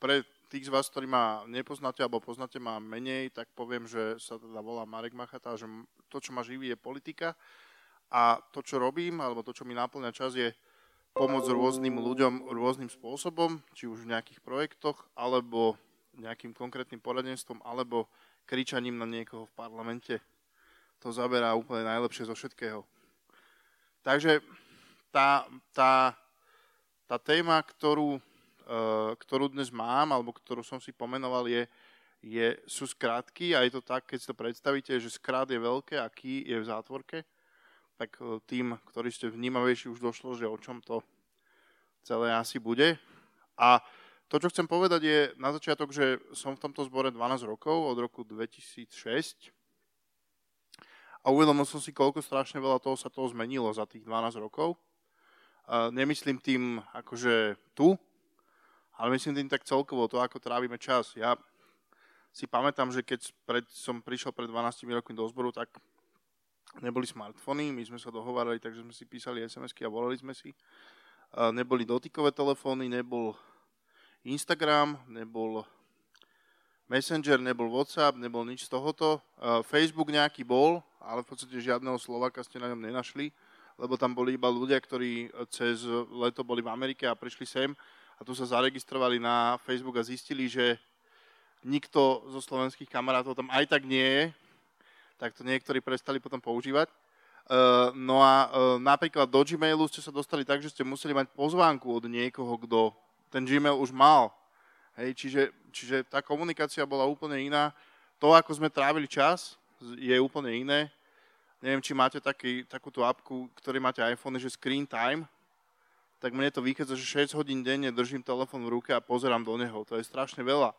pre tých z vás, ktorí ma nepoznáte alebo poznáte ma menej, tak poviem, že sa teda volá Marek Machata, že to, čo ma živí, je politika a to, čo robím, alebo to, čo mi náplňa čas, je pomôcť rôznym ľuďom rôznym spôsobom, či už v nejakých projektoch, alebo nejakým konkrétnym poradenstvom, alebo kričaním na niekoho v parlamente. To zaberá úplne najlepšie zo všetkého. Takže tá, tá, tá téma, ktorú Eh, ktorú dnes mám, alebo ktorú som si pomenoval, je, je, sú skrátky a je to tak, keď si to predstavíte, že skrát je veľké a key je v zátvorke, tak eh, tým, ktorí ste vnímavejší, už došlo, že o čom to celé asi bude. A to, čo chcem povedať, je na začiatok, že som v tomto zbore 12 rokov, od roku 2006. A uvedomil som si, koľko strašne veľa toho sa toho zmenilo za tých 12 rokov. Nemyslím tým akože tu, ale myslím tým tak celkovo to, ako trávime čas. Ja si pamätám, že keď pred, som prišiel pred 12 rokmi do zboru, tak neboli smartfóny, my sme sa dohovárali, takže sme si písali SMS-ky a volali sme si. Neboli dotykové telefóny, nebol Instagram, nebol Messenger, nebol WhatsApp, nebol nič z tohoto. Facebook nejaký bol, ale v podstate žiadneho Slovaka ste na ňom nenašli, lebo tam boli iba ľudia, ktorí cez leto boli v Amerike a prišli sem a tu sa zaregistrovali na Facebook a zistili, že nikto zo slovenských kamarátov tam aj tak nie je, tak to niektorí prestali potom používať. Uh, no a uh, napríklad do Gmailu ste sa dostali tak, že ste museli mať pozvánku od niekoho, kto ten Gmail už mal. Hej, čiže, čiže tá komunikácia bola úplne iná. To, ako sme trávili čas, je úplne iné. Neviem, či máte taký, takúto apku, ktorý máte iPhone, že Screen Time, tak mne to vychádza, že 6 hodín denne držím telefón v ruke a pozerám do neho. To je strašne veľa.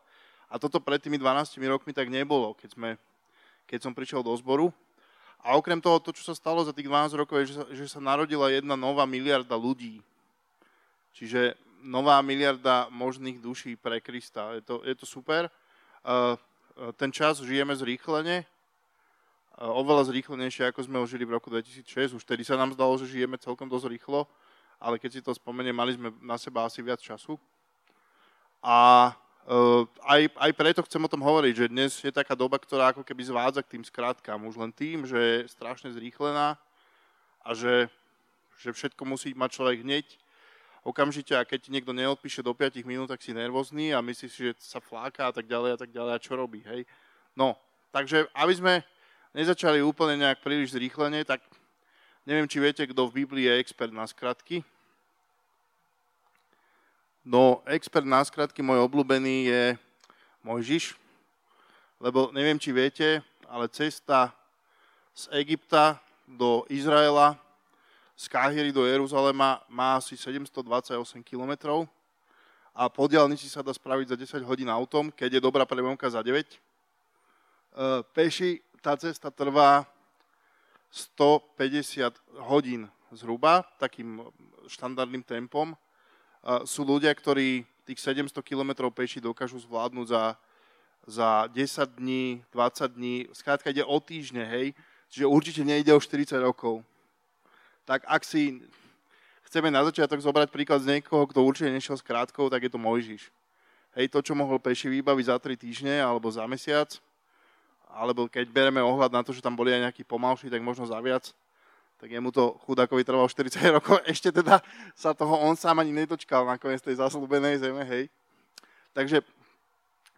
A toto pred tými 12 rokmi tak nebolo, keď, sme, keď som prišiel do zboru. A okrem toho, to, čo sa stalo za tých 12 rokov, je, že sa, že sa narodila jedna nová miliarda ľudí. Čiže nová miliarda možných duší pre Krista. Je to, je to super. Uh, ten čas žijeme zrýchlene, uh, oveľa zrýchlenejšie, ako sme ho žili v roku 2006. Už tedy sa nám zdalo, že žijeme celkom dosť rýchlo ale keď si to spomeniem, mali sme na seba asi viac času. A uh, aj, aj preto chcem o tom hovoriť, že dnes je taká doba, ktorá ako keby zvádza k tým skrátkam. Už len tým, že je strašne zrýchlená a že, že všetko musí mať človek hneď okamžite a keď ti niekto neodpíše do 5 minút, tak si nervózny a myslíš si, že sa fláka a tak ďalej a tak ďalej a čo robí, hej. No, takže aby sme nezačali úplne nejak príliš zrýchlene, tak neviem, či viete, kto v Biblii je expert na skratky. No, expert na skratky môj obľúbený je Mojžiš, lebo neviem, či viete, ale cesta z Egypta do Izraela, z Káhyry do Jeruzalema má asi 728 km a po diálnici sa dá spraviť za 10 hodín autom, keď je dobrá premávka za 9. E, peši tá cesta trvá 150 hodín zhruba, takým štandardným tempom sú ľudia, ktorí tých 700 km peši dokážu zvládnuť za, za 10 dní, 20 dní, skrátka ide o týždne, hej, čiže určite nejde o 40 rokov. Tak ak si chceme na začiatok zobrať príklad z niekoho, kto určite nešiel s krátkou, tak je to Mojžiš. Hej, to, čo mohol peši vybaviť za 3 týždne alebo za mesiac, alebo keď bereme ohľad na to, že tam boli aj nejakí pomalší, tak možno za viac, tak jemu to chudákovi trvalo 40 rokov, ešte teda sa toho on sám ani nedočkal nakoniec tej zaslúbenej zeme, hej. Takže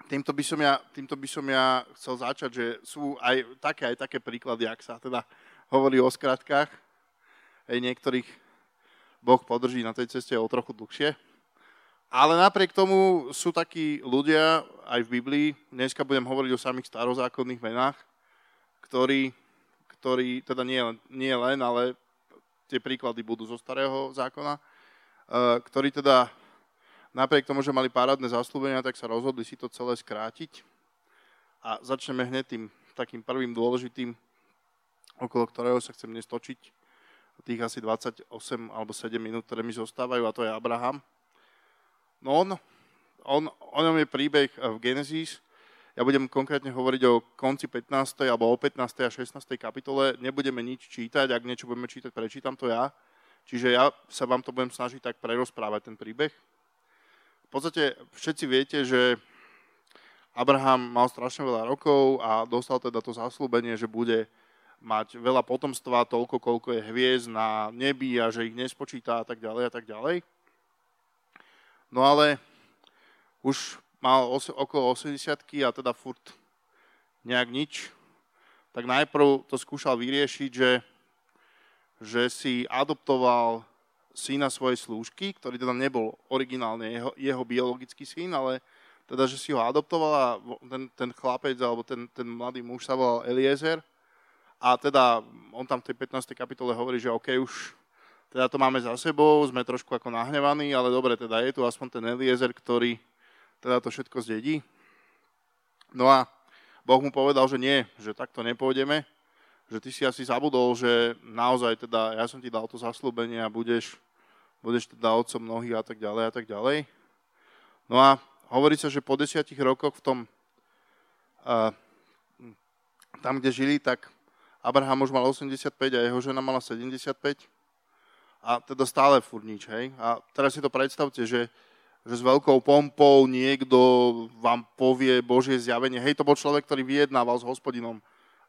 týmto by som ja, týmto by som ja chcel začať, že sú aj také, aj také príklady, ak sa teda hovorí o skratkách. Hej, niektorých Boh podrží na tej ceste o trochu dlhšie. Ale napriek tomu sú takí ľudia aj v Biblii, dneska budem hovoriť o samých starozákonných menách, ktorí ktorý, teda nie, nie len, ale tie príklady budú zo starého zákona, e, ktorí teda napriek tomu, že mali parádne zaslúbenia, tak sa rozhodli si to celé skrátiť. A začneme hneď tým takým prvým dôležitým, okolo ktorého sa chcem dnes točiť, tých asi 28 alebo 7 minút, ktoré mi zostávajú, a to je Abraham. No on, on, o ňom je príbeh v Genesis, ja budem konkrétne hovoriť o konci 15. alebo o 15. a 16. kapitole. Nebudeme nič čítať, ak niečo budeme čítať, prečítam to ja. Čiže ja sa vám to budem snažiť tak prerozprávať ten príbeh. v podstate všetci viete, že Abraham mal strašne veľa rokov a dostal teda to zaslúbenie, že bude mať veľa potomstva, toľko, koľko je hviezd na nebi a že ich nespočíta a tak ďalej a tak ďalej. No ale už mal os- okolo 80 a teda furt nejak nič, tak najprv to skúšal vyriešiť, že, že si adoptoval syna svojej slúžky, ktorý teda nebol originálne jeho, jeho biologický syn, ale teda, že si ho adoptoval a ten, ten chlapec alebo ten, ten mladý muž sa volal Eliezer. A teda on tam v tej 15. kapitole hovorí, že OK, už teda to máme za sebou, sme trošku ako nahnevaní, ale dobre, teda je tu aspoň ten Eliezer, ktorý teda to všetko zdedí. No a Boh mu povedal, že nie, že takto nepôjdeme, že ty si asi zabudol, že naozaj teda ja som ti dal to zaslúbenie a budeš, budeš teda otcom mnohých a tak ďalej a tak ďalej. No a hovorí sa, že po desiatich rokoch v tom, uh, tam, kde žili, tak Abraham už mal 85 a jeho žena mala 75 a teda stále furt nič, hej. A teraz si to predstavte, že, že s veľkou pompou niekto vám povie Božie zjavenie. Hej, to bol človek, ktorý vyjednával s hospodinom.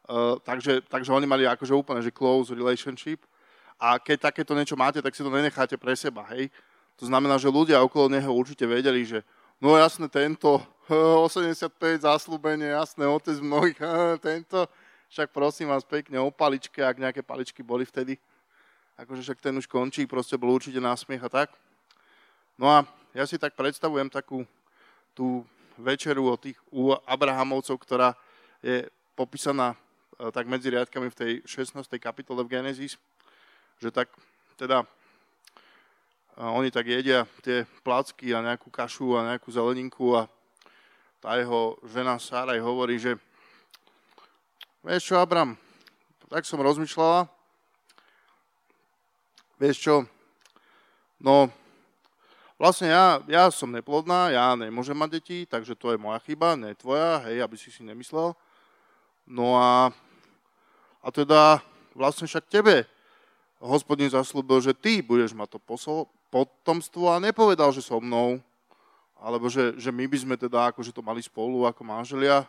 Uh, takže, takže oni mali akože úplne, že close relationship. A keď takéto niečo máte, tak si to nenecháte pre seba, hej. To znamená, že ľudia okolo neho určite vedeli, že No jasne, tento, 85 zaslúbenie, jasné, otec mnohých, tento. Však prosím vás pekne o paličke, ak nejaké paličky boli vtedy. Akože však ten už končí, proste bol určite násmiech a tak. No a ja si tak predstavujem takú tú večeru o tých u Abrahamovcov, ktorá je popísaná e, tak medzi riadkami v tej 16. kapitole v Genesis, že tak teda a oni tak jedia tie placky a nejakú kašu a nejakú zeleninku a tá jeho žena Sáraj hovorí, že vieš čo, Abram, tak som rozmýšľala, vieš čo, no vlastne ja, ja som neplodná, ja nemôžem mať deti, takže to je moja chyba, ne tvoja, hej, aby si si nemyslel. No a, a teda vlastne však tebe hospodin zaslúbil, že ty budeš mať to posol, potomstvo a nepovedal, že so mnou, alebo že, že my by sme teda akože to mali spolu ako manželia.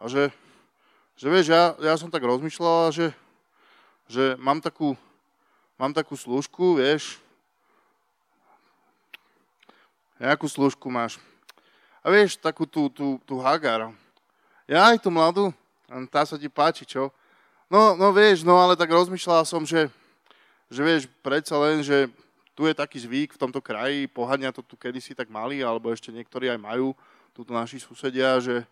A že, že vieš, ja, ja som tak rozmýšľala, že, že mám takú, mám takú služku, vieš, Jakú služku máš? A vieš, takú tú, tú, tú Hagar. Ja aj tú mladú? Tá sa ti páči, čo? No, no vieš, no ale tak rozmýšľala som, že, že vieš, predsa len, že tu je taký zvyk v tomto kraji, pohania to tu kedysi tak mali, alebo ešte niektorí aj majú, tuto naši susedia, že,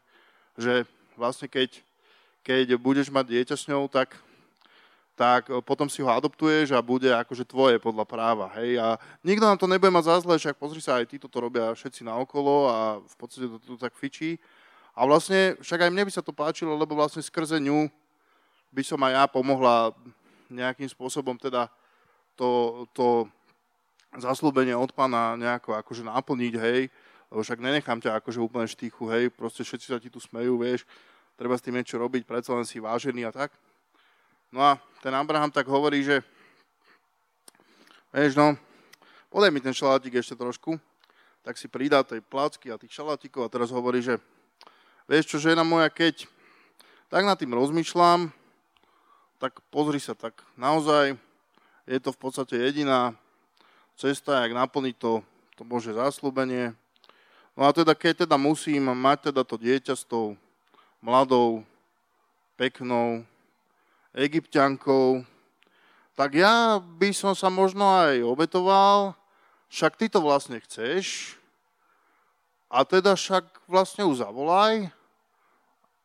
že vlastne keď, keď budeš mať dieťa s ňou, tak, tak potom si ho adoptuješ a bude akože tvoje podľa práva. Hej? A nikto nám to nebude mať za zle, však pozri sa, aj títo to robia všetci naokolo a v podstate to tu tak fičí. A vlastne, však aj mne by sa to páčilo, lebo vlastne skrze ňu by som aj ja pomohla nejakým spôsobom teda to, to zaslúbenie od pána nejako akože naplniť, hej, lebo však nenechám ťa akože úplne štíchu, hej, proste všetci sa ti tu smejú, vieš, treba s tým niečo robiť, predsa len si vážený a tak. No a ten Abraham tak hovorí, že vieš, no, podaj mi ten šalátik ešte trošku, tak si pridá tej placky a tých šalátikov a teraz hovorí, že vieš čo, žena moja, keď tak nad tým rozmýšľam, tak pozri sa, tak naozaj je to v podstate jediná cesta, jak naplniť to, to Bože záslubenie. No a teda, keď teda musím mať teda to dieťa s tou mladou, peknou egyptiankou, tak ja by som sa možno aj obetoval, však ty to vlastne chceš, a teda však vlastne ju zavolaj,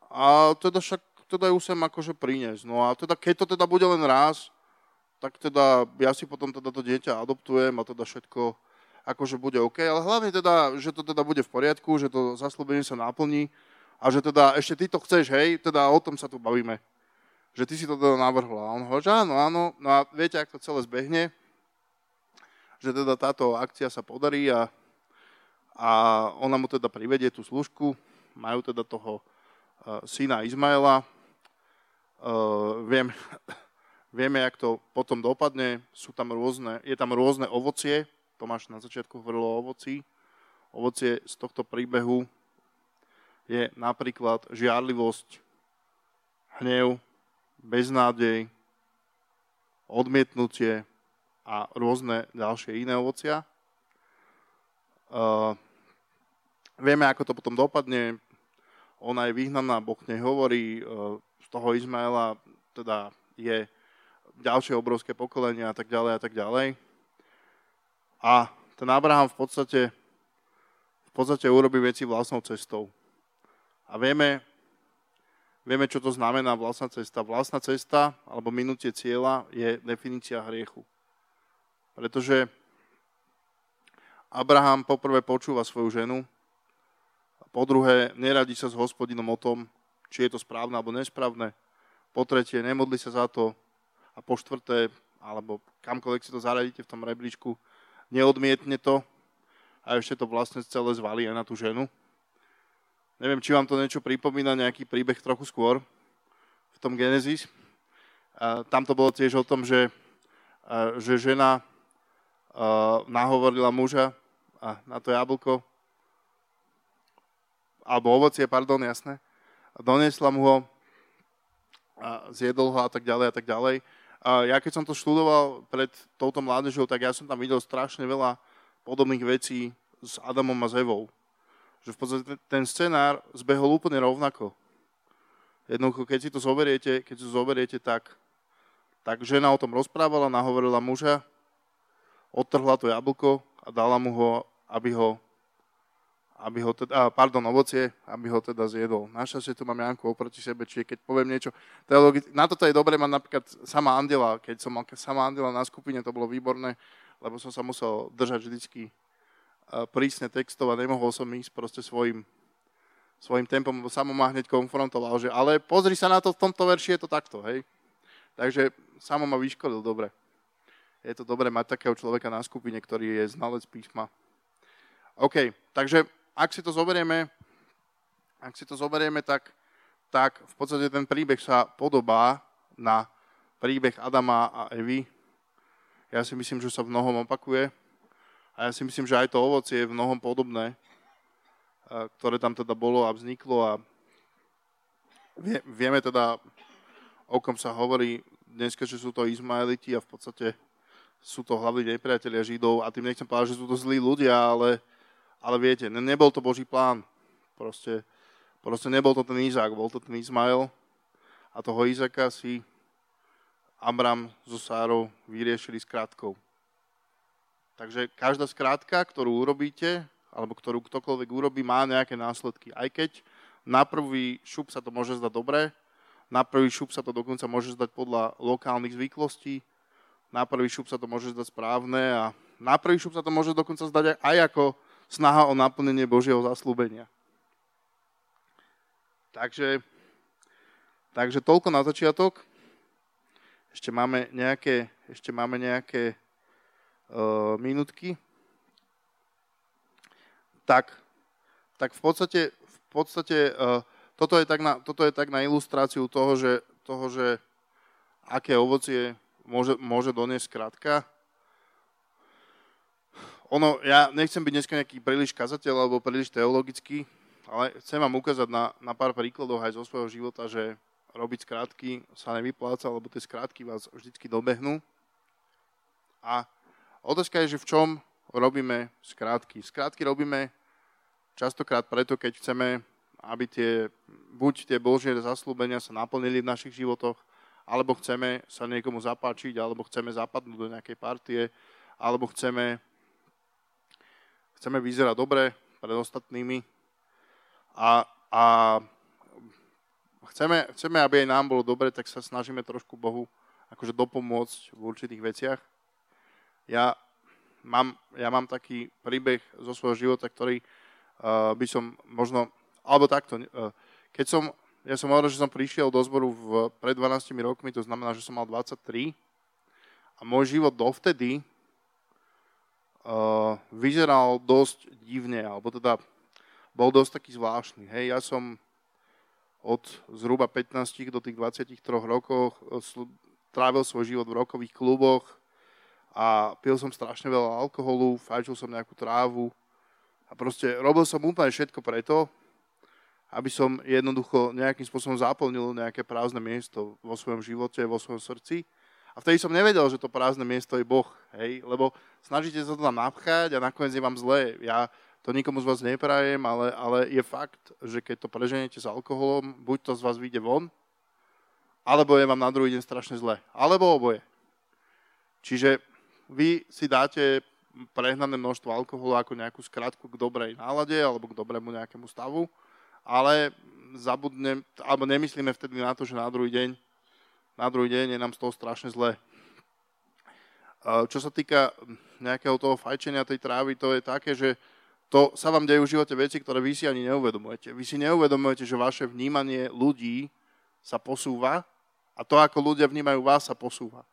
a teda však teda ju sem akože priniesť. No a teda keď to teda bude len raz, tak teda ja si potom teda to dieťa adoptujem a teda všetko akože bude OK, ale hlavne teda, že to teda bude v poriadku, že to zaslúbenie sa naplní a že teda ešte ty to chceš, hej, teda o tom sa tu bavíme. Že ty si to teda navrhla. A on hovorí, že áno, áno, no a viete, ako to celé zbehne, že teda táto akcia sa podarí a, a ona mu teda privedie tú služku, majú teda toho uh, syna Izmaela. Uh, viem, Vieme, jak to potom dopadne. Sú tam rôzne, je tam rôzne ovocie. Tomáš na začiatku hovoril o ovoci. ovocie z tohto príbehu je napríklad žiarlivosť, hnev, beznádej, odmietnutie a rôzne ďalšie iné ovocia. Uh, vieme, ako to potom dopadne. Ona je vyhnaná, Boh nej hovorí, uh, z toho Izmaela teda je ďalšie obrovské pokolenie a tak ďalej a tak ďalej. A ten Abraham v podstate, v podstate urobí veci vlastnou cestou. A vieme, vieme, čo to znamená vlastná cesta. Vlastná cesta alebo minutie cieľa je definícia hriechu. Pretože Abraham poprvé počúva svoju ženu, a po druhé neradí sa s hospodinom o tom, či je to správne alebo nesprávne. Po tretie, nemodli sa za to. A po štvrté, alebo kamkoľvek si to zaradíte v tom rebríčku, neodmietne to a ešte to vlastne celé zvalí aj na tú ženu. Neviem, či vám to niečo pripomína, nejaký príbeh trochu skôr v tom Genesis. A tam to bolo tiež o tom, že, že žena nahovorila muža na to jablko, alebo ovocie, pardon, jasné, a doniesla mu ho, a zjedol ho a tak ďalej a tak ďalej. Ja keď som to študoval pred touto mládežou, tak ja som tam videl strašne veľa podobných vecí s Adamom a s že v podstate ten scenár zbehol úplne rovnako. Jednoducho, keď si to zoberiete, keď si to zoberiete, tak, tak žena o tom rozprávala, nahovorila muža, odtrhla to jablko a dala mu ho, aby ho, aby ho teda, pardon, ovocie, aby ho teda zjedol. Našťastie tu mám Janku oproti sebe, čiže keď poviem niečo teologické, na toto je dobré mať napríklad sama Andela, keď som mal sama Andela na skupine, to bolo výborné, lebo som sa musel držať vždycky prísne textov a nemohol som ísť proste svojim, svojim tempom, lebo samo ma hneď konfrontoval, že ale pozri sa na to, v tomto verši je to takto, hej. Takže samo ma vyškolil dobre. Je to dobré mať takého človeka na skupine, ktorý je znalec písma. OK, takže ak si to zoberieme, ak si to zoberieme, tak, tak v podstate ten príbeh sa podobá na príbeh Adama a Evy. Ja si myslím, že sa v mnohom opakuje. A ja si myslím, že aj to ovocie je v mnohom podobné, ktoré tam teda bolo a vzniklo a vie, vieme teda, o kom sa hovorí dneska, že sú to Izmaeliti a v podstate sú to hlavní nepriatelia Židov a tým nechcem povedať, že sú to zlí ľudia, ale, ale viete, nebol to Boží plán. Proste, proste nebol to ten Izák, bol to ten Izmael a toho Izáka si Abram so Sárou vyriešili s krátkou. Takže každá skrátka, ktorú urobíte, alebo ktorú ktokoľvek urobí, má nejaké následky. Aj keď na prvý šup sa to môže zdať dobré, na prvý šup sa to dokonca môže zdať podľa lokálnych zvyklostí, na prvý šup sa to môže zdať správne a na prvý šup sa to môže dokonca zdať aj ako snaha o naplnenie Božieho zaslúbenia. Takže, takže toľko na začiatok. Ešte máme nejaké, ešte máme nejaké minútky, tak, tak v podstate, v podstate toto, je tak na, toto je tak na ilustráciu toho, že, toho, že aké ovocie môže, môže doniesť krátka. Ono, ja nechcem byť dneska nejaký príliš kazateľ alebo príliš teologický, ale chcem vám ukázať na, na pár príkladov aj zo svojho života, že robiť skrátky sa nevypláca, lebo tie skrátky vás vždycky dobehnú. A Otázka je, že v čom robíme skrátky. Skrátky robíme častokrát preto, keď chceme, aby tie, buď tie Božie zaslúbenia sa naplnili v našich životoch, alebo chceme sa niekomu zapáčiť, alebo chceme zapadnúť do nejakej partie, alebo chceme, chceme vyzerať dobre pred ostatnými a, a chceme, chceme, aby aj nám bolo dobre, tak sa snažíme trošku Bohu akože dopomôcť v určitých veciach. Ja mám, ja mám taký príbeh zo svojho života, ktorý uh, by som možno, alebo takto, uh, keď som, ja som hovoril, že som prišiel do zboru v, pred 12 rokmi, to znamená, že som mal 23 a môj život dovtedy uh, vyzeral dosť divne, alebo teda bol dosť taký zvláštny. Hej, ja som od zhruba 15 do tých 23 rokov trávil svoj život v rokových kluboch, a pil som strašne veľa alkoholu, fajčil som nejakú trávu, A proste robil som úplne všetko preto, aby som jednoducho nejakým spôsobom zaplnil nejaké prázdne miesto vo svojom živote, vo svojom srdci. A vtedy som nevedel, že to prázdne miesto je Boh, hej? lebo snažíte sa to tam napchať a nakoniec je vám zlé. Ja to nikomu z vás neprajem, ale, ale je fakt, že keď to preženete s alkoholom, buď to z vás vyjde von, alebo je vám na druhý deň strašne zle. Alebo oboje. Čiže vy si dáte prehnané množstvo alkoholu ako nejakú skratku k dobrej nálade alebo k dobrému nejakému stavu, ale zabudnem, alebo nemyslíme vtedy na to, že na druhý deň, na druhý deň je nám z toho strašne zle. Čo sa týka nejakého toho fajčenia tej trávy, to je také, že to sa vám dejú v živote veci, ktoré vy si ani neuvedomujete. Vy si neuvedomujete, že vaše vnímanie ľudí sa posúva a to, ako ľudia vnímajú vás, sa posúva.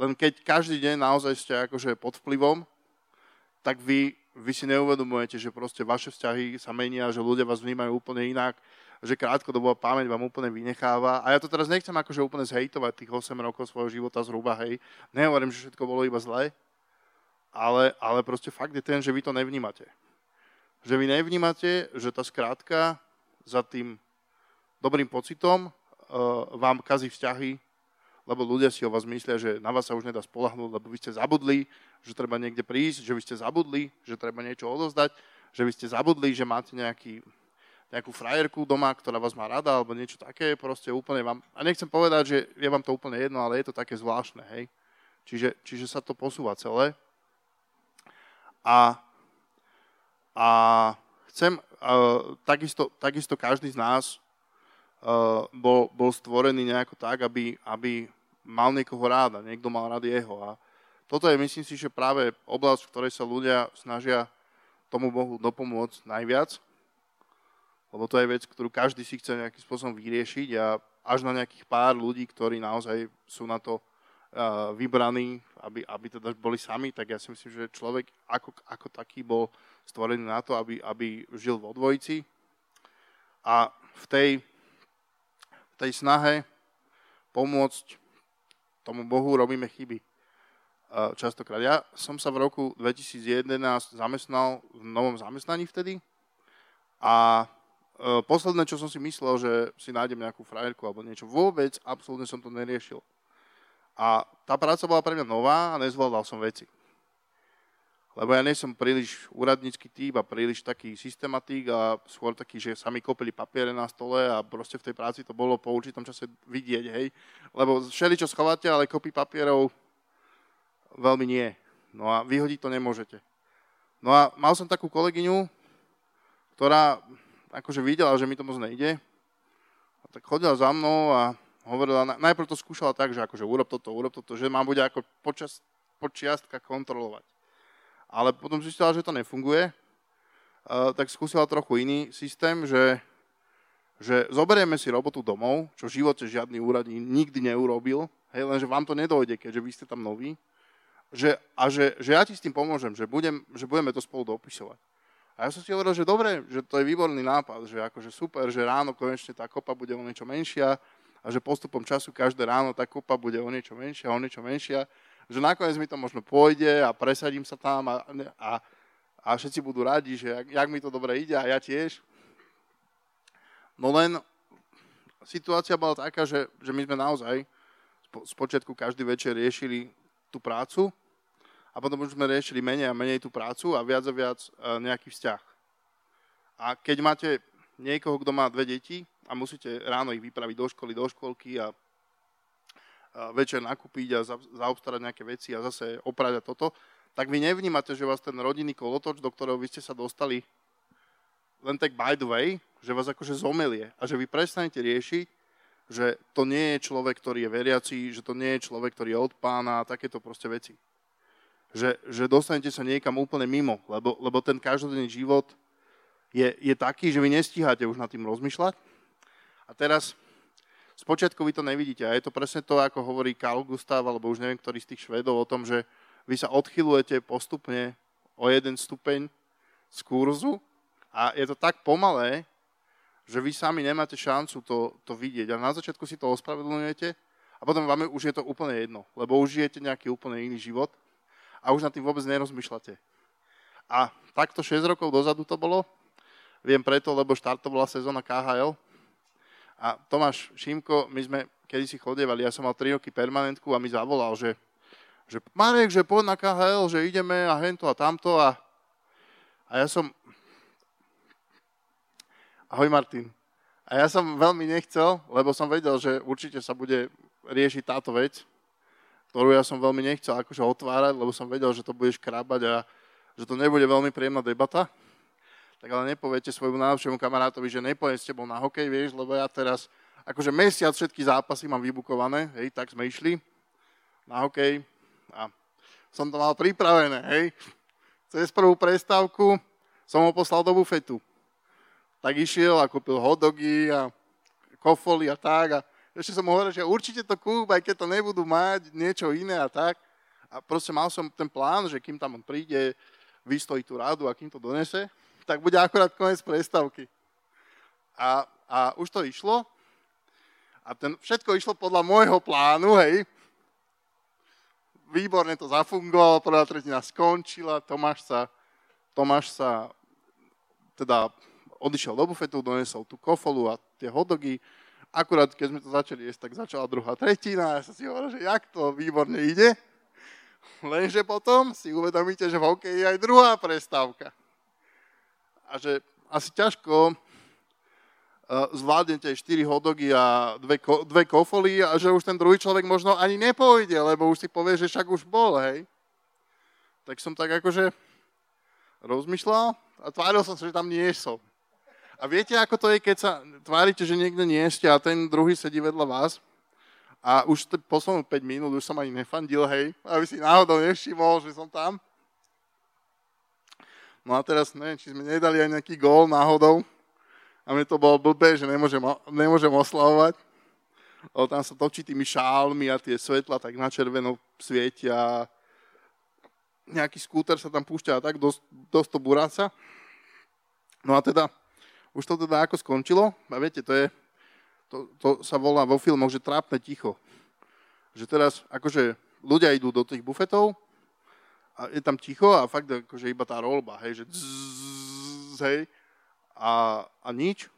Len keď každý deň naozaj ste akože pod vplyvom, tak vy, vy si neuvedomujete, že proste vaše vzťahy sa menia, že ľudia vás vnímajú úplne inak, že krátkodobá pamäť vám úplne vynecháva. A ja to teraz nechcem akože úplne zhejtovať tých 8 rokov svojho života zhruba, hej. Nehovorím, že všetko bolo iba zlé, ale, ale proste fakt je ten, že vy to nevnímate. Že vy nevnímate, že tá skrátka za tým dobrým pocitom uh, vám kazí vzťahy, lebo ľudia si o vás myslia, že na vás sa už nedá spolahnúť, lebo vy ste zabudli, že treba niekde prísť, že vy ste zabudli, že treba niečo odozdať, že vy ste zabudli, že máte nejaký, nejakú frajerku doma, ktorá vás má rada, alebo niečo také, proste úplne vám... A nechcem povedať, že je vám to úplne jedno, ale je to také zvláštne, hej. Čiže, čiže sa to posúva celé. A a chcem, uh, takisto, takisto každý z nás bol, bol stvorený nejako tak, aby, aby mal niekoho rád a niekto mal rád jeho. A toto je, myslím si, že práve oblasť, v ktorej sa ľudia snažia tomu Bohu dopomôcť najviac, lebo to je vec, ktorú každý si chce nejakým spôsobom vyriešiť a až na nejakých pár ľudí, ktorí naozaj sú na to uh, vybraní, aby, aby teda boli sami, tak ja si myslím, že človek ako, ako taký bol stvorený na to, aby, aby žil vo dvojici. A v tej, tej snahe pomôcť tomu Bohu robíme chyby. Častokrát. Ja som sa v roku 2011 zamestnal v novom zamestnaní vtedy a e, posledné, čo som si myslel, že si nájdem nejakú frajerku alebo niečo, vôbec, absolútne som to neriešil. A tá práca bola pre mňa nová a nezvládal som veci. Lebo ja nie som príliš úradnícky typ a príliš taký systematík a skôr taký, že sa mi kopili papiere na stole a proste v tej práci to bolo po určitom čase vidieť, hej. Lebo všeli, čo schovate, ale kopy papierov veľmi nie. No a vyhodiť to nemôžete. No a mal som takú kolegyňu, ktorá akože videla, že mi to moc nejde. A tak chodila za mnou a hovorila, najprv to skúšala tak, že akože urob toto, urob toto, že mám bude ako počas, počiastka kontrolovať ale potom zistila, že to nefunguje, uh, tak skúsila trochu iný systém, že, že zoberieme si robotu domov, čo v živote žiadny úradník nikdy neurobil, hej, lenže vám to nedojde, keďže vy ste tam noví, že, a že, že ja ti s tým pomôžem, že, budem, že budeme to spolu dopisovať. A ja som si hovoril, že dobre, že to je výborný nápad, že akože super, že ráno konečne tá kopa bude o niečo menšia a že postupom času každé ráno tá kopa bude o niečo menšia, o niečo menšia že nakoniec mi to možno pôjde a presadím sa tam a, a, a všetci budú radi, že jak, jak mi to dobre ide a ja tiež. No len situácia bola taká, že, že my sme naozaj z počiatku každý večer riešili tú prácu a potom už sme riešili menej a menej tú prácu a viac a viac e, nejaký vzťah. A keď máte niekoho, kto má dve deti a musíte ráno ich vypraviť do školy, do školky a večer nakúpiť a zaobstarať nejaké veci a zase oprať a toto, tak vy nevnímate, že vás ten rodinný kolotoč, do ktorého vy ste sa dostali len tak by the way, že vás akože zomelie a že vy prestanete riešiť, že to nie je človek, ktorý je veriaci, že to nie je človek, ktorý je od pána a takéto proste veci. Že, že dostanete sa niekam úplne mimo, lebo, lebo ten každodenný život je, je taký, že vy nestíhate už nad tým rozmýšľať. A teraz Spočiatku vy to nevidíte a je to presne to, ako hovorí Carl Gustav, alebo už neviem, ktorý z tých švedov o tom, že vy sa odchylujete postupne o jeden stupeň z kurzu a je to tak pomalé, že vy sami nemáte šancu to, to vidieť. A na začiatku si to ospravedlňujete a potom vám už je to úplne jedno, lebo už žijete nejaký úplne iný život a už nad tým vôbec nerozmýšľate. A takto 6 rokov dozadu to bolo. Viem preto, lebo štartovala sezóna KHL. A Tomáš Šimko, my sme kedy si chodievali, ja som mal 3 roky permanentku a mi zavolal, že, že Marek, že poď na KHL, že ideme a hento a tamto a, a ja som... Ahoj Martin. A ja som veľmi nechcel, lebo som vedel, že určite sa bude riešiť táto vec, ktorú ja som veľmi nechcel akože otvárať, lebo som vedel, že to budeš krábať a že to nebude veľmi príjemná debata tak ale nepoviete svojmu najlepšiemu kamarátovi, že nepojem s tebou na hokej, vieš, lebo ja teraz, akože mesiac všetky zápasy mám vybukované, hej, tak sme išli na hokej a som to mal pripravené, hej. Cez prvú prestávku som ho poslal do bufetu. Tak išiel a kúpil hotdogy a kofoly a tak a ešte som hovoril, že určite to kúp, aj keď to nebudú mať, niečo iné a tak. A proste mal som ten plán, že kým tam on príde, vystojí tú radu a kým to donese, tak bude akorát koniec prestavky. A, a už to išlo. A ten, všetko išlo podľa môjho plánu, hej. Výborne to zafungovalo, prvá tretina skončila, Tomáš sa, Tomáš sa teda odišiel do bufetu, donesol tú kofolu a tie hodogy. Akurát, keď sme to začali jesť, tak začala druhá tretina ja som si hovoril, že jak to výborne ide. Lenže potom si uvedomíte, že v hokeji je aj druhá prestávka a že asi ťažko uh, zvládnete 4 hodogy a dve, ko, dve kofoly a že už ten druhý človek možno ani nepôjde, lebo už si povie, že však už bol, hej. Tak som tak akože rozmýšľal a tváril som sa, že tam nie som. A viete, ako to je, keď sa tvárite, že niekde nie ste a ten druhý sedí vedľa vás a už poslednú 5 minút už som ani nefandil, hej, aby si náhodou nevšimol, že som tam. No a teraz neviem, či sme nedali aj nejaký gól náhodou. A mi to bolo blbé, že nemôžem, nemôžem oslavovať. Lebo tam sa točí tými šálmi a tie svetla tak na červeno svietia. Nejaký skúter sa tam púšťa a tak, dosť, dosť to buráca. No a teda, už to teda ako skončilo. A viete, to je, to, to sa volá vo filmoch, že trápne ticho. Že teraz, akože ľudia idú do tých bufetov, a je tam ticho a fakt akože iba tá rolba, hej, že zzz, hej, a, a nič.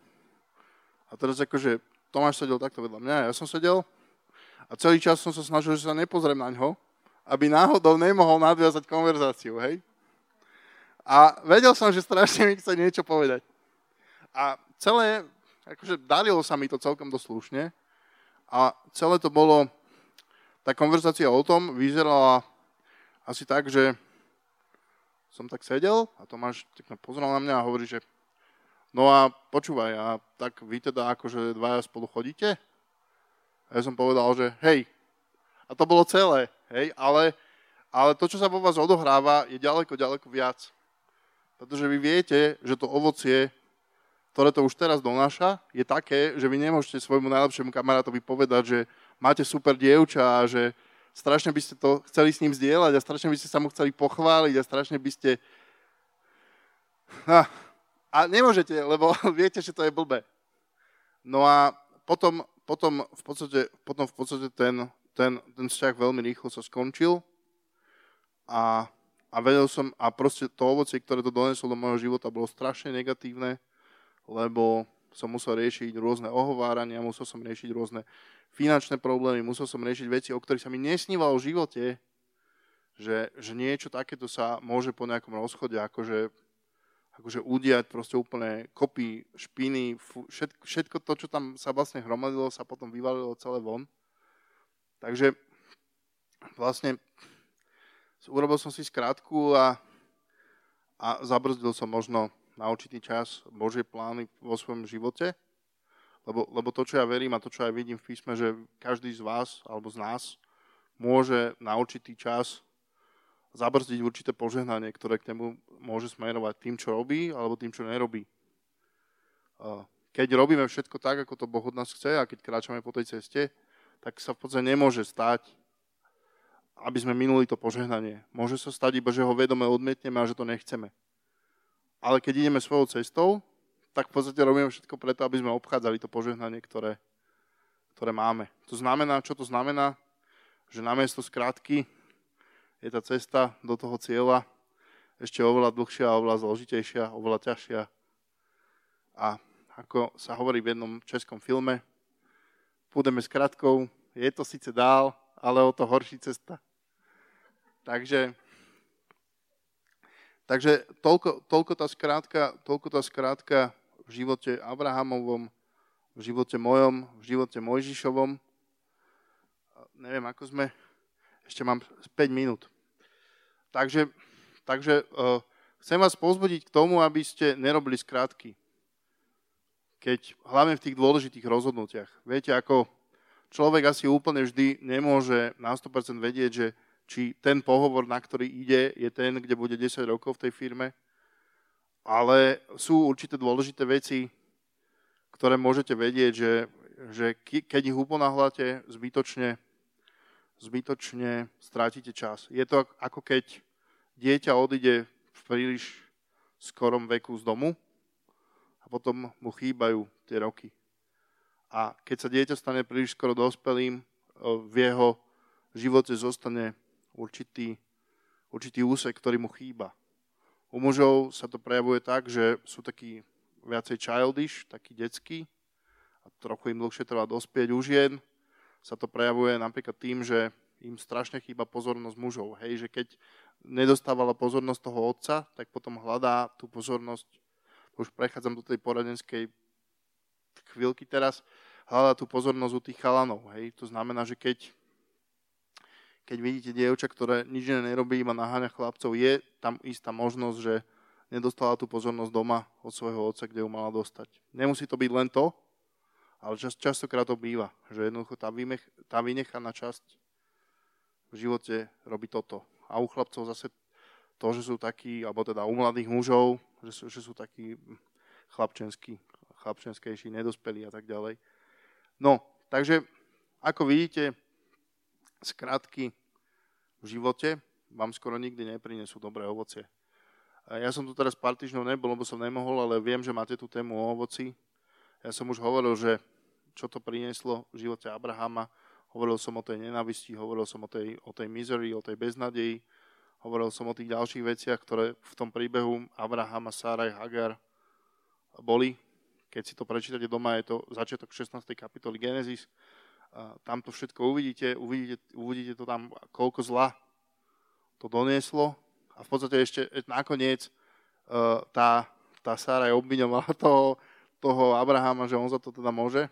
A teraz akože Tomáš sedel takto vedľa mňa, ja som sedel a celý čas som sa snažil, že sa nepozriem na ňo, aby náhodou nemohol nadviazať konverzáciu, hej. A vedel som, že strašne mi chce niečo povedať. A celé, akože darilo sa mi to celkom dosť slušne a celé to bolo, tá konverzácia o tom vyzerala asi tak, že som tak sedel a Tomáš tak pozrel na mňa a hovorí, že no a počúvaj, a tak vy teda akože dvaja spolu chodíte? A ja som povedal, že hej. A to bolo celé, hej, ale, ale to, čo sa vo vás odohráva, je ďaleko, ďaleko viac. Pretože vy viete, že to ovocie, ktoré to už teraz donáša, je také, že vy nemôžete svojmu najlepšiemu kamarátovi povedať, že máte super dievča a že, strašne by ste to chceli s ním zdieľať a strašne by ste sa mu chceli pochváliť a strašne by ste... A, a nemôžete, lebo viete, že to je blbé. No a potom, potom, v, podstate, potom v podstate ten, ten, ten vzťah veľmi rýchlo sa skončil a, a vedel som, a proste to ovocie, ktoré to doneslo do môjho života, bolo strašne negatívne, lebo som musel riešiť rôzne ohovárania, musel som riešiť rôzne finančné problémy, musel som riešiť veci, o ktorých sa mi nesnívalo v živote, že, že niečo takéto sa môže po nejakom rozchode akože, akože udiať proste úplne kopy, špiny, všetko, všetko to, čo tam sa vlastne hromadilo, sa potom vyvalilo celé von. Takže vlastne urobil som si skrátku a, a zabrzdil som možno na určitý čas Božie plány vo svojom živote lebo, lebo to, čo ja verím a to, čo aj vidím v písme, že každý z vás alebo z nás môže na určitý čas zabrzdiť určité požehnanie, ktoré k nemu môže smerovať tým, čo robí, alebo tým, čo nerobí. Keď robíme všetko tak, ako to Boh od nás chce a keď kráčame po tej ceste, tak sa v podstate nemôže stať, aby sme minuli to požehnanie. Môže sa stať iba, že ho vedome odmietneme a že to nechceme. Ale keď ideme svojou cestou, tak v podstate robíme všetko preto, aby sme obchádzali to požehnanie, ktoré, ktoré máme. To znamená, čo to znamená? Že namiesto skrátky je tá cesta do toho cieľa ešte oveľa dlhšia, oveľa zložitejšia, oveľa ťažšia. A ako sa hovorí v jednom českom filme, pôjdeme s je to síce dál, ale o to horší cesta. Takže, takže toľko, toľko, tá skrátka, toľko tá skrátka v živote Abrahamovom, v živote mojom, v živote Mojžišovom. Neviem, ako sme, ešte mám 5 minút. Takže, takže uh, chcem vás pozbudiť k tomu, aby ste nerobili skrátky. Keď, hlavne v tých dôležitých rozhodnutiach. Viete, ako človek asi úplne vždy nemôže na 100% vedieť, že či ten pohovor, na ktorý ide, je ten, kde bude 10 rokov v tej firme, ale sú určité dôležité veci, ktoré môžete vedieť, že, že keď ich uponáhľate, zbytočne, zbytočne strátite čas. Je to ako keď dieťa odíde v príliš skorom veku z domu a potom mu chýbajú tie roky. A keď sa dieťa stane príliš skoro dospelým, v jeho živote zostane určitý, určitý úsek, ktorý mu chýba. U mužov sa to prejavuje tak, že sú takí viacej childish, takí detskí a trochu im dlhšie trvá dospieť. U žien sa to prejavuje napríklad tým, že im strašne chýba pozornosť mužov. Hej, že keď nedostávala pozornosť toho otca, tak potom hľadá tú pozornosť, už prechádzam do tej poradenskej chvíľky teraz, hľadá tú pozornosť u tých chalanov. Hej. To znamená, že keď keď vidíte dievča, ktoré nič nerobí, iba naháňa chlapcov, je tam istá možnosť, že nedostala tú pozornosť doma od svojho otca, kde ju mala dostať. Nemusí to byť len to, ale čas, častokrát to býva, že jednoducho tá, vymech, tá vynechaná časť v živote robí toto. A u chlapcov zase to, že sú takí, alebo teda u mladých mužov, že sú, že sú takí chlapčenskí, chlapčenskejší, nedospelí a tak ďalej. No, takže ako vidíte, skratky v živote vám skoro nikdy neprinesú dobré ovocie. Ja som tu teraz pár týždňov nebol, lebo som nemohol, ale viem, že máte tú tému o ovoci. Ja som už hovoril, že čo to prinieslo v živote Abrahama. Hovoril som o tej nenavisti, hovoril som o tej, o tej misery, o tej beznadeji. Hovoril som o tých ďalších veciach, ktoré v tom príbehu Abrahama, Sáraj, Hagar boli. Keď si to prečítate doma, je to začiatok 16. kapitoly Genesis tam to všetko uvidíte, uvidíte, uvidíte to tam, koľko zla to donieslo. A v podstate ešte nakoniec uh, tá, tá Sára je obviňovala toho, toho Abrahama, že on za to teda môže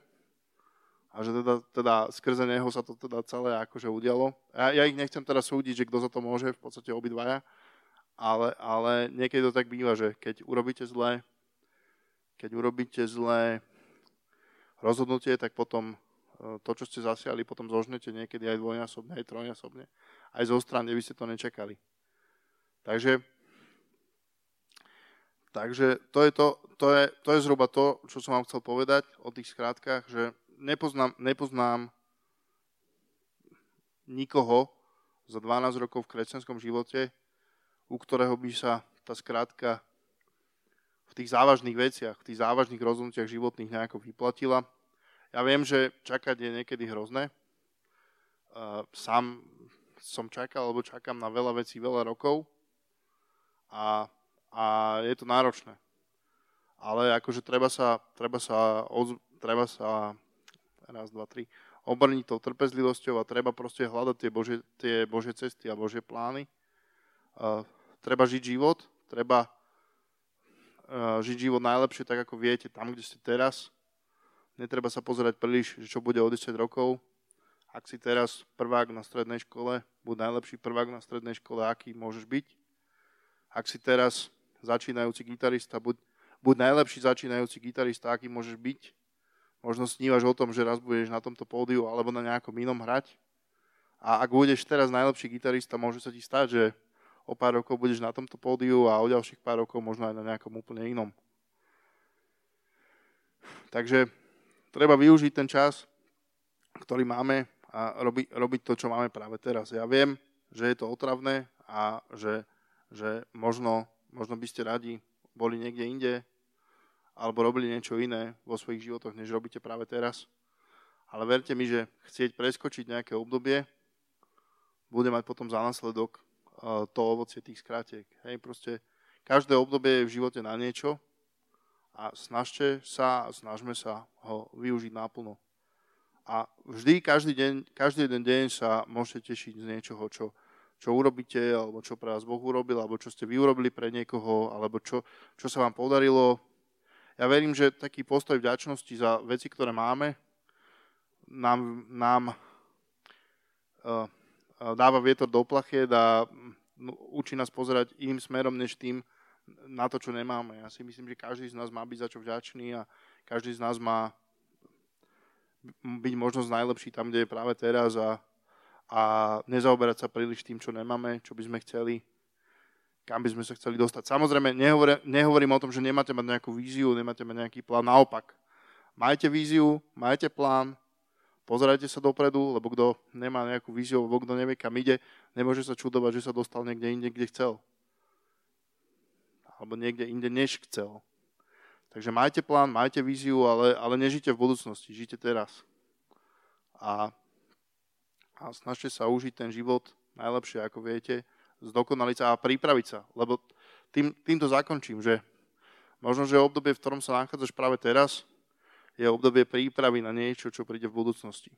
a že teda, teda skrze neho sa to teda celé akože udialo. Ja, ja ich nechcem teraz súdiť, že kto za to môže, v podstate obidvaja, ale, ale niekedy to tak býva, že keď urobíte zlé, keď urobíte zlé rozhodnutie, tak potom to, čo ste zasiali, potom zožnete niekedy aj dvojnásobne, aj trojnásobne. Aj zo strany, by ste to nečakali. Takže, takže to, je to, to, je, to je zhruba to, čo som vám chcel povedať o tých skrátkach, že nepoznám, nepoznám nikoho za 12 rokov v kresťanskom živote, u ktorého by sa tá skrátka v tých závažných veciach, v tých závažných rozhodnutiach životných nejako vyplatila ja viem, že čakať je niekedy hrozné. Sám som čakal, alebo čakám na veľa vecí veľa rokov a, a je to náročné. Ale akože treba sa, treba sa, treba sa raz, dva, tri, obrniť tou trpezlivosťou a treba proste hľadať tie Božie, tie Božie cesty a Božie plány. Treba žiť život, treba žiť život najlepšie tak, ako viete, tam, kde ste teraz netreba sa pozerať príliš, čo bude o 10 rokov. Ak si teraz prvák na strednej škole, buď najlepší prvák na strednej škole, aký môžeš byť. Ak si teraz začínajúci gitarista, buď, buď najlepší začínajúci gitarista, aký môžeš byť. Možno snívaš o tom, že raz budeš na tomto pódiu alebo na nejakom inom hrať. A ak budeš teraz najlepší gitarista, môže sa ti stať, že o pár rokov budeš na tomto pódiu a o ďalších pár rokov možno aj na nejakom úplne inom. Takže treba využiť ten čas, ktorý máme a robi, robiť to, čo máme práve teraz. Ja viem, že je to otravné a že, že možno, možno by ste radi boli niekde inde alebo robili niečo iné vo svojich životoch, než robíte práve teraz. Ale verte mi, že chcieť preskočiť nejaké obdobie bude mať potom za následok to ovocie tých skratiek. Hej, proste každé obdobie je v živote na niečo a snažte sa snažme sa ho využiť naplno. A vždy, každý, deň, každý jeden deň sa môžete tešiť z niečoho, čo, čo urobíte, alebo čo pre vás Boh urobil, alebo čo ste vy urobili pre niekoho, alebo čo, čo sa vám podarilo. Ja verím, že taký postoj vďačnosti za veci, ktoré máme, nám, nám uh, dáva vietor do plachiet a učí nás pozerať iným smerom, než tým na to, čo nemáme. Ja si myslím, že každý z nás má byť za čo vďačný a každý z nás má byť možnosť najlepší tam, kde je práve teraz a, a nezaoberať sa príliš tým, čo nemáme, čo by sme chceli, kam by sme sa chceli dostať. Samozrejme, nehovorím, nehovorím o tom, že nemáte mať nejakú víziu, nemáte mať nejaký plán. Naopak, majte víziu, majte plán, Pozerajte sa dopredu, lebo kto nemá nejakú víziu, alebo kto nevie, kam ide, nemôže sa čudovať, že sa dostal niekde inde, kde chcel. Alebo niekde inde, než chcel. Takže majte plán, majte víziu, ale, ale nežite v budúcnosti, žite teraz. A, a snažte sa užiť ten život najlepšie, ako viete, zdokonaliť sa a pripraviť sa. Lebo tým, týmto zakončím, že možno, že obdobie, v ktorom sa nachádzaš práve teraz, je obdobie prípravy na niečo, čo príde v budúcnosti.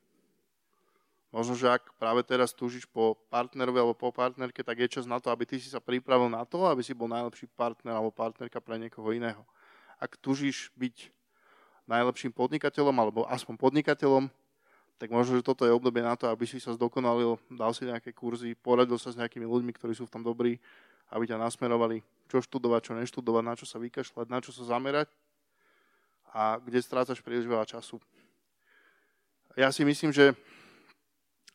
Možno, že ak práve teraz túžiš po partnerovi alebo po partnerke, tak je čas na to, aby ty si sa pripravil na to, aby si bol najlepší partner alebo partnerka pre niekoho iného. Ak túžiš byť najlepším podnikateľom alebo aspoň podnikateľom, tak možno, že toto je obdobie na to, aby si sa zdokonalil, dal si nejaké kurzy, poradil sa s nejakými ľuďmi, ktorí sú v tom dobrí, aby ťa nasmerovali, čo študovať, čo neštudovať, na čo sa vykašľať, na čo sa zamerať a kde strácaš príliš veľa času. Ja si myslím, že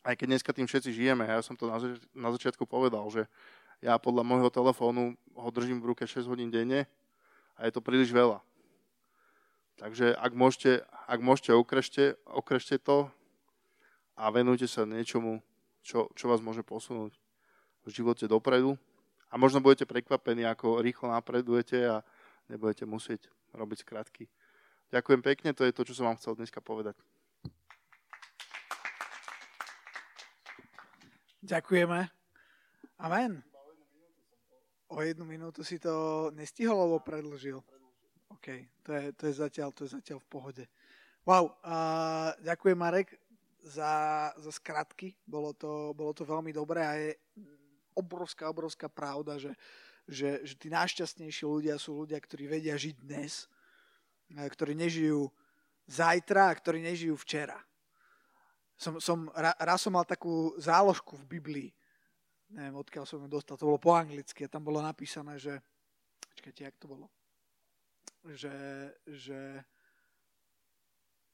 aj keď dneska tým všetci žijeme, ja som to na, zač- na začiatku povedal, že ja podľa môjho telefónu ho držím v ruke 6 hodín denne a je to príliš veľa. Takže ak môžete, ak môžete okrešte, okrešte to a venujte sa niečomu, čo, čo vás môže posunúť v živote dopredu. A možno budete prekvapení, ako rýchlo napredujete a nebudete musieť robiť skratky. Ďakujem pekne, to je to, čo som vám chcel dneska povedať. Ďakujeme. Amen. O jednu minútu si to nestihol, alebo predlžil? OK, to je, to je, zatiaľ, to je zatiaľ v pohode. Wow, uh, ďakujem Marek za, za skratky, bolo to, bolo to veľmi dobré a je obrovská, obrovská pravda, že, že, že tí najšťastnejší ľudia sú ľudia, ktorí vedia žiť dnes, ktorí nežijú zajtra a ktorí nežijú včera. Som, som, raz som mal takú záložku v Biblii, neviem, odkiaľ som ju dostal, to bolo po anglicky a tam bolo napísané, že, počkajte, jak to bolo? Že, že,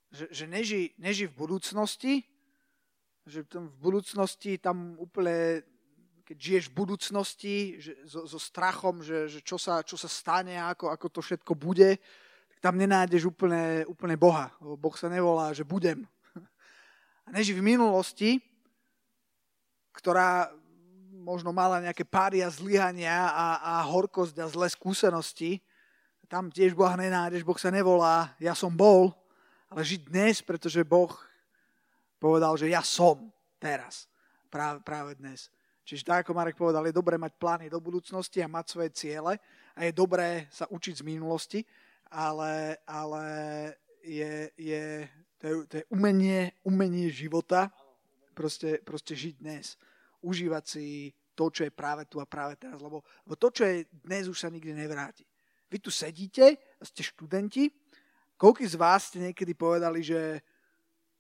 že, že neží, neží v budúcnosti, že tam v budúcnosti tam úplne, keď žiješ v budúcnosti že, so, so strachom, že, že čo, sa, čo sa stane, ako, ako to všetko bude, tam nenájdeš úplne, úplne Boha. Boh sa nevolá, že budem. A neži v minulosti, ktorá možno mala nejaké pária zlyhania a, a horkosť a zlé skúsenosti, tam tiež Boha nenájdeš, Boh sa nevolá, ja som bol, ale žiť dnes, pretože Boh povedal, že ja som teraz, práve, práve dnes. Čiže tak, ako Marek povedal, je dobré mať plány do budúcnosti a mať svoje ciele a je dobré sa učiť z minulosti, ale, ale je, je, to, je, to je umenie, umenie života, proste, proste žiť dnes. Užívať si to, čo je práve tu a práve teraz, lebo, lebo to, čo je dnes, už sa nikdy nevráti. Vy tu sedíte, ste študenti, koľko z vás ste niekedy povedali, že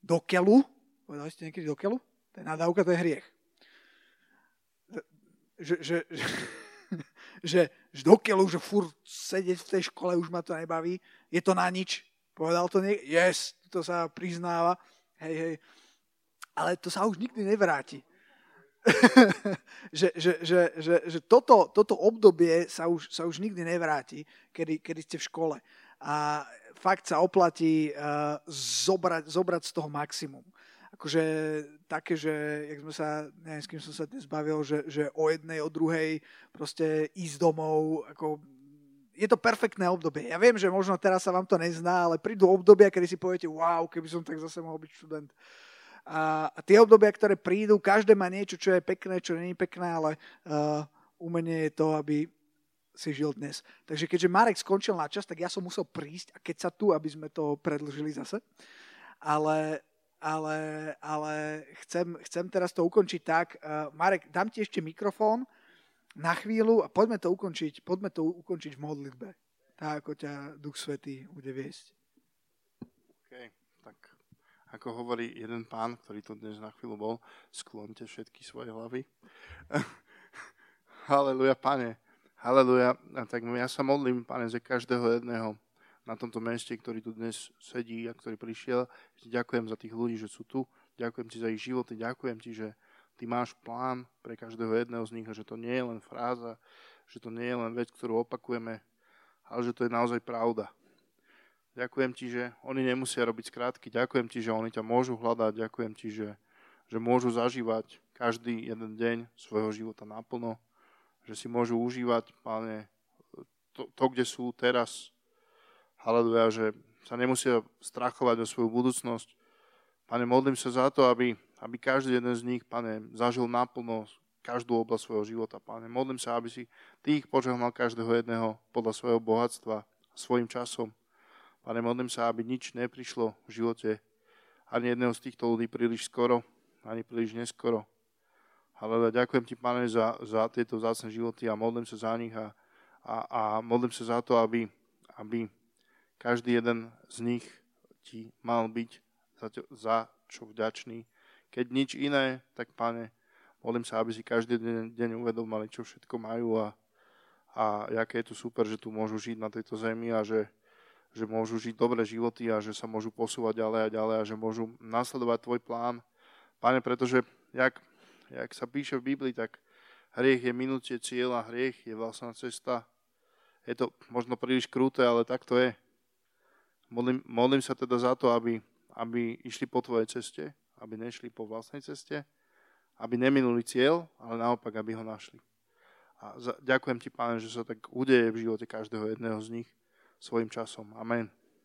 do keľu, povedali ste niekedy do keľu? To je nadávka, to je hriech. Že, že, že, že, že dokiaľ už furt sedieť v tej škole, už ma to nebaví, je to na nič. Povedal to niekto? Yes, to sa priznáva. Hej, hej. Ale to sa už nikdy nevráti. že, že, že, že, že toto, toto obdobie sa už, sa už nikdy nevráti, kedy, kedy ste v škole. A fakt sa oplatí uh, zobrať, zobrať z toho maximum akože také, že jak sme sa, neviem, s kým som sa dnes bavil, že, že o jednej, o druhej proste ísť domov, ako je to perfektné obdobie. Ja viem, že možno teraz sa vám to nezná, ale prídu obdobia, kedy si poviete, wow, keby som tak zase mohol byť študent. A, tie obdobia, ktoré prídu, každé má niečo, čo je pekné, čo je pekné, ale uh, umenie je to, aby si žil dnes. Takže keďže Marek skončil na čas, tak ja som musel prísť a keď sa tu, aby sme to predlžili zase. Ale, ale, ale chcem, chcem teraz to ukončiť tak. Uh, Marek, dám ti ešte mikrofón na chvíľu a poďme to ukončiť, poďme to ukončiť v modlitbe. Tak, ako ťa Duch Svetý bude viesť. OK, tak ako hovorí jeden pán, ktorý tu dnes na chvíľu bol, sklonte všetky svoje hlavy. Haleluja, pane. Haleluja. A tak ja sa modlím, pane, za každého jedného na tomto meste, ktorý tu dnes sedí a ktorý prišiel. Ďakujem za tých ľudí, že sú tu. Ďakujem ti za ich životy. Ďakujem ti, že ty máš plán pre každého jedného z nich že to nie je len fráza, že to nie je len vec, ktorú opakujeme, ale že to je naozaj pravda. Ďakujem ti, že oni nemusia robiť skrátky. Ďakujem ti, že oni ťa môžu hľadať. Ďakujem ti, že, že môžu zažívať každý jeden deň svojho života naplno. Že si môžu užívať, páne, to, to kde sú teraz. Haleluja, že sa nemusia strachovať o svoju budúcnosť. Pane, modlím sa za to, aby, aby každý jeden z nich, pane, zažil naplno každú oblasť svojho života, Pane. Modlím sa, aby si Ty ich požehnal každého jedného podľa svojho bohatstva, svojim časom. Pane, modlím sa, aby nič neprišlo v živote ani jedného z týchto ľudí príliš skoro, ani príliš neskoro. Ale ďakujem Ti, Pane, za, za tieto vzácne životy a modlím sa za nich a, a, a modlím sa za to, aby, aby každý jeden z nich Ti mal byť za, za čo vďačný. Keď nič iné, tak Pane, Modlím sa, aby si každý deň, deň uvedomali, čo všetko majú a, a aké je to super, že tu môžu žiť na tejto zemi a že, že môžu žiť dobré životy a že sa môžu posúvať ďalej a ďalej a že môžu nasledovať tvoj plán. Pane, pretože jak, jak sa píše v Biblii, tak hriech je minutie cieľa, hriech je vlastná cesta. Je to možno príliš kruté, ale tak to je. Modlím, modlím sa teda za to, aby, aby išli po tvojej ceste, aby nešli po vlastnej ceste, aby neminuli cieľ, ale naopak, aby ho našli. A ďakujem ti, páne, že sa tak udeje v živote každého jedného z nich svojim časom. Amen.